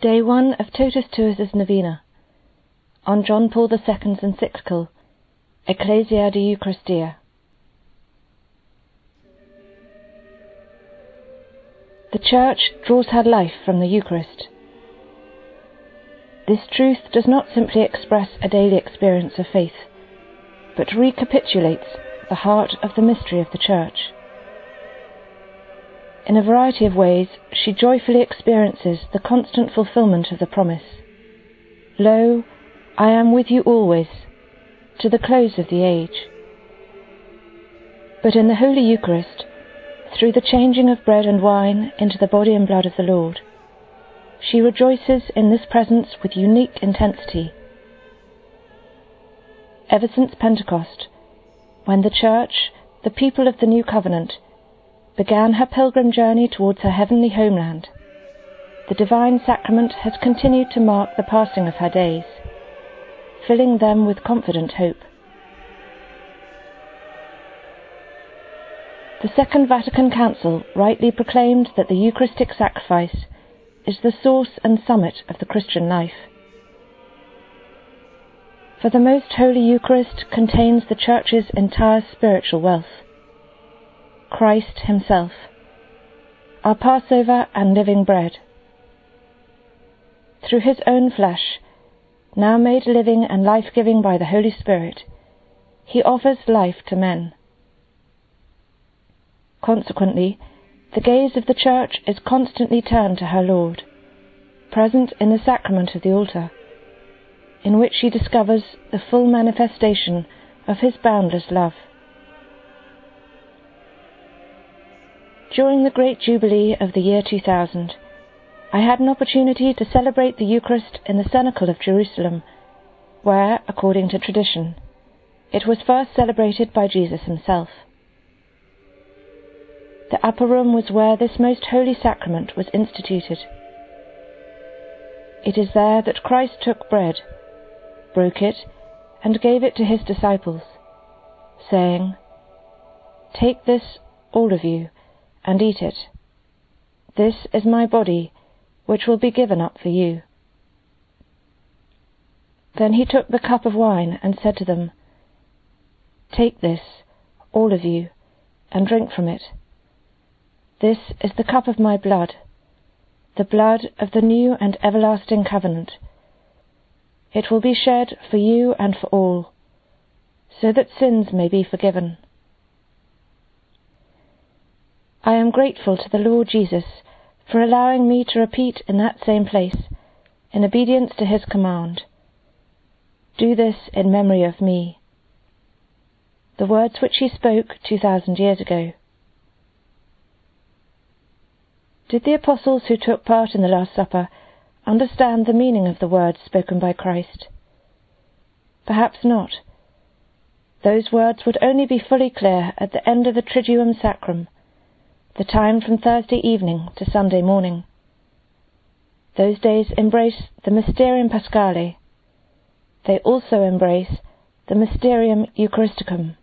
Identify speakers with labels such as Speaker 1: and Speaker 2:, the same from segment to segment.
Speaker 1: Day 1 of Totus Tuus' Novena on John Paul II's encyclical Ecclesia de Eucharistia. The Church draws her life from the Eucharist. This truth does not simply express a daily experience of faith, but recapitulates the heart of the mystery of the Church. In a variety of ways, she joyfully experiences the constant fulfillment of the promise Lo, I am with you always, to the close of the age. But in the Holy Eucharist, through the changing of bread and wine into the body and blood of the Lord, she rejoices in this presence with unique intensity. Ever since Pentecost, when the Church, the people of the New Covenant, began her pilgrim journey towards her heavenly homeland, the divine sacrament has continued to mark the passing of her days, filling them with confident hope. The Second Vatican Council rightly proclaimed that the Eucharistic sacrifice is the source and summit of the Christian life. For the Most Holy Eucharist contains the Church's entire spiritual wealth Christ Himself, our Passover and living bread. Through His own flesh, now made living and life giving by the Holy Spirit, He offers life to men. Consequently, the gaze of the Church is constantly turned to her Lord, present in the sacrament of the altar, in which she discovers the full manifestation of His boundless love. During the great Jubilee of the year 2000, I had an opportunity to celebrate the Eucharist in the Cenacle of Jerusalem, where, according to tradition, it was first celebrated by Jesus himself. The upper room was where this most holy sacrament was instituted. It is there that Christ took bread, broke it, and gave it to his disciples, saying, Take this, all of you and eat it. This is my body, which will be given up for you. Then he took the cup of wine and said to them, Take this, all of you, and drink from it. This is the cup of my blood, the blood of the new and everlasting covenant. It will be shed for you and for all, so that sins may be forgiven. I am grateful to the Lord Jesus for allowing me to repeat in that same place, in obedience to his command, Do this in memory of me. The words which he spoke 2,000 years ago. Did the apostles who took part in the Last Supper understand the meaning of the words spoken by Christ? Perhaps not. Those words would only be fully clear at the end of the Triduum Sacrum the time from Thursday evening to Sunday morning. Those days embrace the Mysterium Paschale. They also embrace the Mysterium Eucharisticum.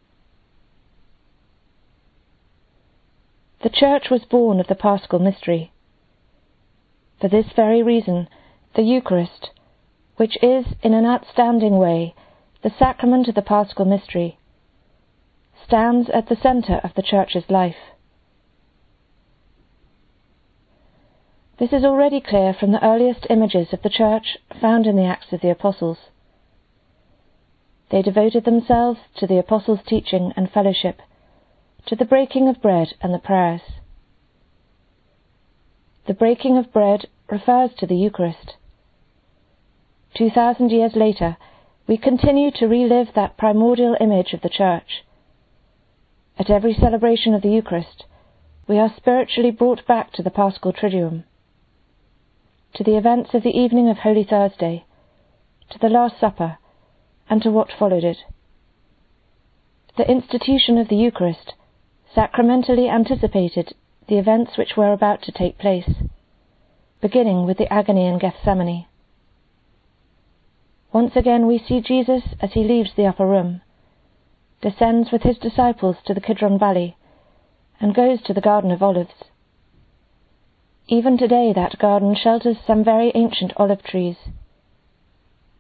Speaker 1: The Church was born of the Paschal mystery. For this very reason, the Eucharist, which is in an outstanding way the sacrament of the Paschal mystery, stands at the centre of the Church's life. This is already clear from the earliest images of the Church found in the Acts of the Apostles. They devoted themselves to the Apostles' teaching and fellowship, to the breaking of bread and the prayers. The breaking of bread refers to the Eucharist. Two thousand years later, we continue to relive that primordial image of the Church. At every celebration of the Eucharist, we are spiritually brought back to the Paschal Triduum to the events of the evening of Holy Thursday, to the Last Supper, and to what followed it. The institution of the Eucharist sacramentally anticipated the events which were about to take place, beginning with the agony in Gethsemane. Once again we see Jesus as he leaves the upper room, descends with his disciples to the Kidron Valley, and goes to the Garden of Olives. Even today that garden shelters some very ancient olive trees.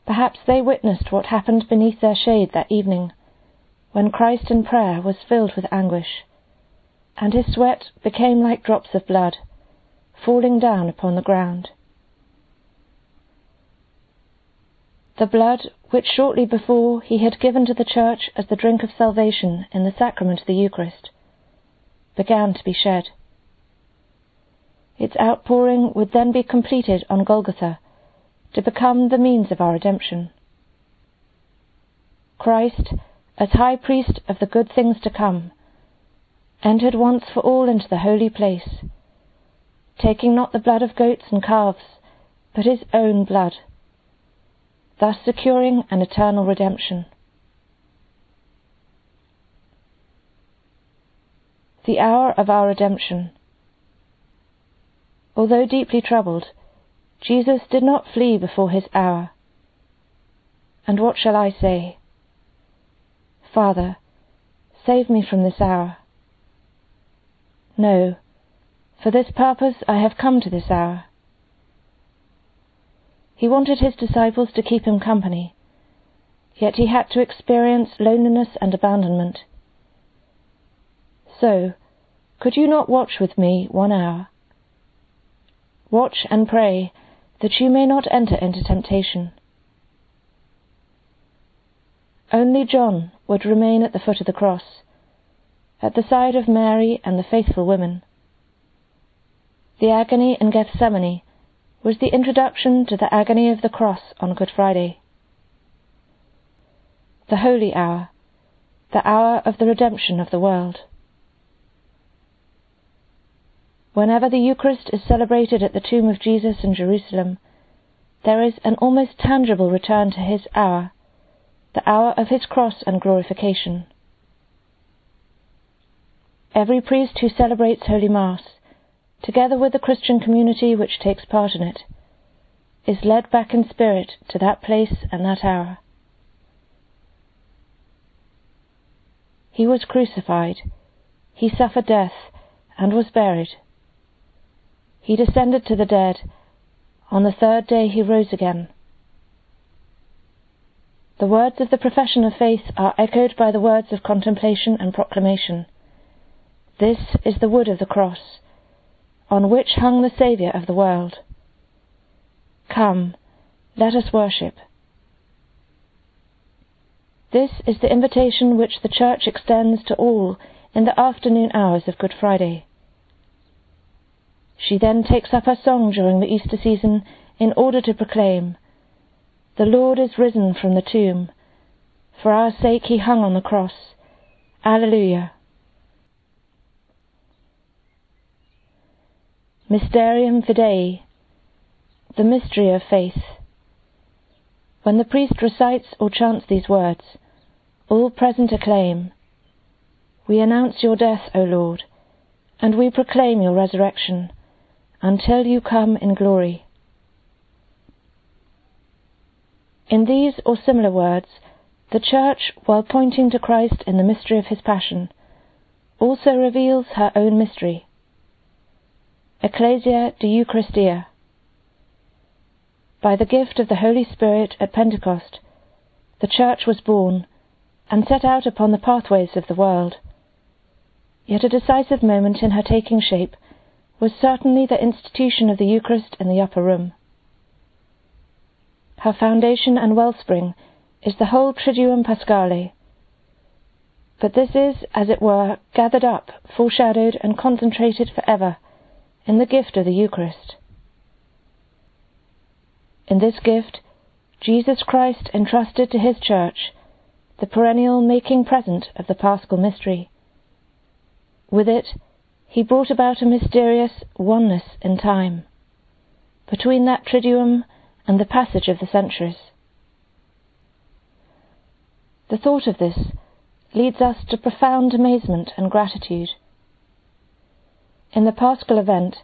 Speaker 1: Perhaps they witnessed what happened beneath their shade that evening, when Christ in prayer was filled with anguish, and his sweat became like drops of blood, falling down upon the ground. The blood which shortly before he had given to the Church as the drink of salvation in the sacrament of the Eucharist, began to be shed. Its outpouring would then be completed on Golgotha to become the means of our redemption. Christ, as High Priest of the good things to come, entered once for all into the holy place, taking not the blood of goats and calves, but his own blood thus securing an eternal redemption. The hour of our redemption. Although deeply troubled, Jesus did not flee before his hour. And what shall I say? Father, save me from this hour. No, for this purpose I have come to this hour. He wanted his disciples to keep him company, yet he had to experience loneliness and abandonment. So, could you not watch with me one hour? Watch and pray that you may not enter into temptation. Only John would remain at the foot of the cross, at the side of Mary and the faithful women. The agony in Gethsemane was the introduction to the agony of the cross on Good Friday. The holy hour, the hour of the redemption of the world. Whenever the Eucharist is celebrated at the tomb of Jesus in Jerusalem, there is an almost tangible return to his hour, the hour of his cross and glorification. Every priest who celebrates Holy Mass together with the Christian community which takes part in it, is led back in spirit to that place and that hour. He was crucified, he suffered death, and was buried. He descended to the dead. On the third day he rose again. The words of the profession of faith are echoed by the words of contemplation and proclamation. This is the wood of the cross on which hung the Saviour of the world. Come, let us worship. This is the invitation which the Church extends to all in the afternoon hours of Good Friday. She then takes up her song during the Easter season in order to proclaim, The Lord is risen from the tomb. For our sake he hung on the cross. Alleluia. Mysterium Fidei, the mystery of faith. When the priest recites or chants these words, all present acclaim, We announce your death, O Lord, and we proclaim your resurrection, until you come in glory. In these or similar words, the Church, while pointing to Christ in the mystery of his Passion, also reveals her own mystery Ecclesia de Eucharistia. By the gift of the Holy Spirit at Pentecost, the Church was born and set out upon the pathways of the world. Yet a decisive moment in her taking shape was certainly the institution of the Eucharist in the upper room. Her foundation and wellspring is the whole Triduum Paschale. But this is, as it were, gathered up, foreshadowed, and concentrated for ever in the gift of the Eucharist. In this gift, Jesus Christ entrusted to his Church the perennial making present of the Paschal mystery. With it, he brought about a mysterious oneness in time between that Triduum and the passage of the centuries. The thought of this leads us to profound amazement and gratitude in the Paschal event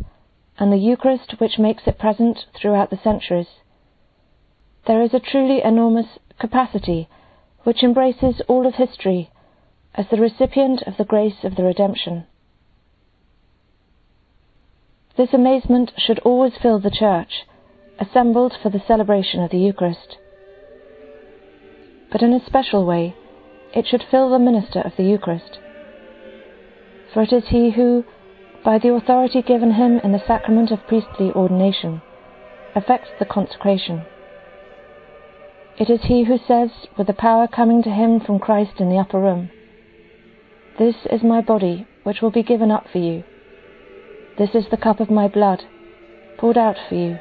Speaker 1: and the Eucharist which makes it present throughout the centuries, there is a truly enormous capacity which embraces all of history as the recipient of the grace of the redemption. This amazement should always fill the Church, assembled for the celebration of the Eucharist. But in a special way, it should fill the minister of the Eucharist. For it is he who, by the authority given him in the sacrament of priestly ordination, effects the consecration. It is he who says, with the power coming to him from Christ in the upper room, This is my body, which will be given up for you. This is the cup of my blood, poured out for you.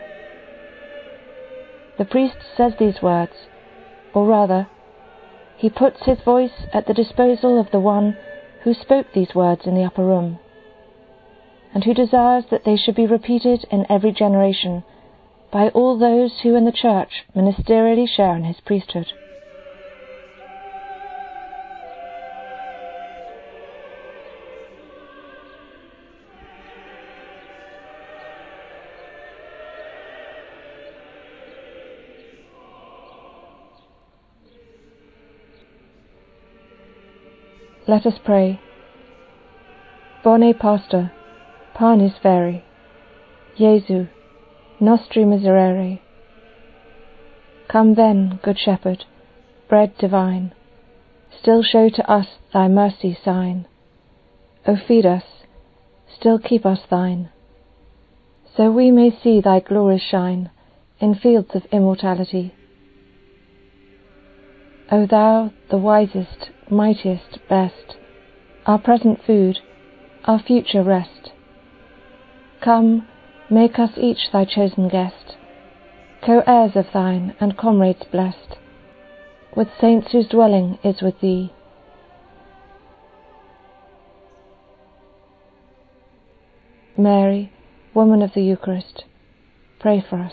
Speaker 1: The priest says these words, or rather, he puts his voice at the disposal of the one who spoke these words in the upper room, and who desires that they should be repeated in every generation by all those who in the Church ministerially share in his priesthood. Let us pray. Bone Pastor, Panis Vere, Jesu, Nostri Miserere. Come then, Good Shepherd, Bread divine, Still show to us thy mercy sign. O feed us, still keep us thine, So we may see thy glories shine In fields of immortality. O thou, the wisest, mightiest, best, Our present food, our future rest, Come, make us each thy chosen guest, Co heirs of thine, and comrades blest, With saints whose dwelling is with thee. Mary, Woman of the Eucharist, pray for us.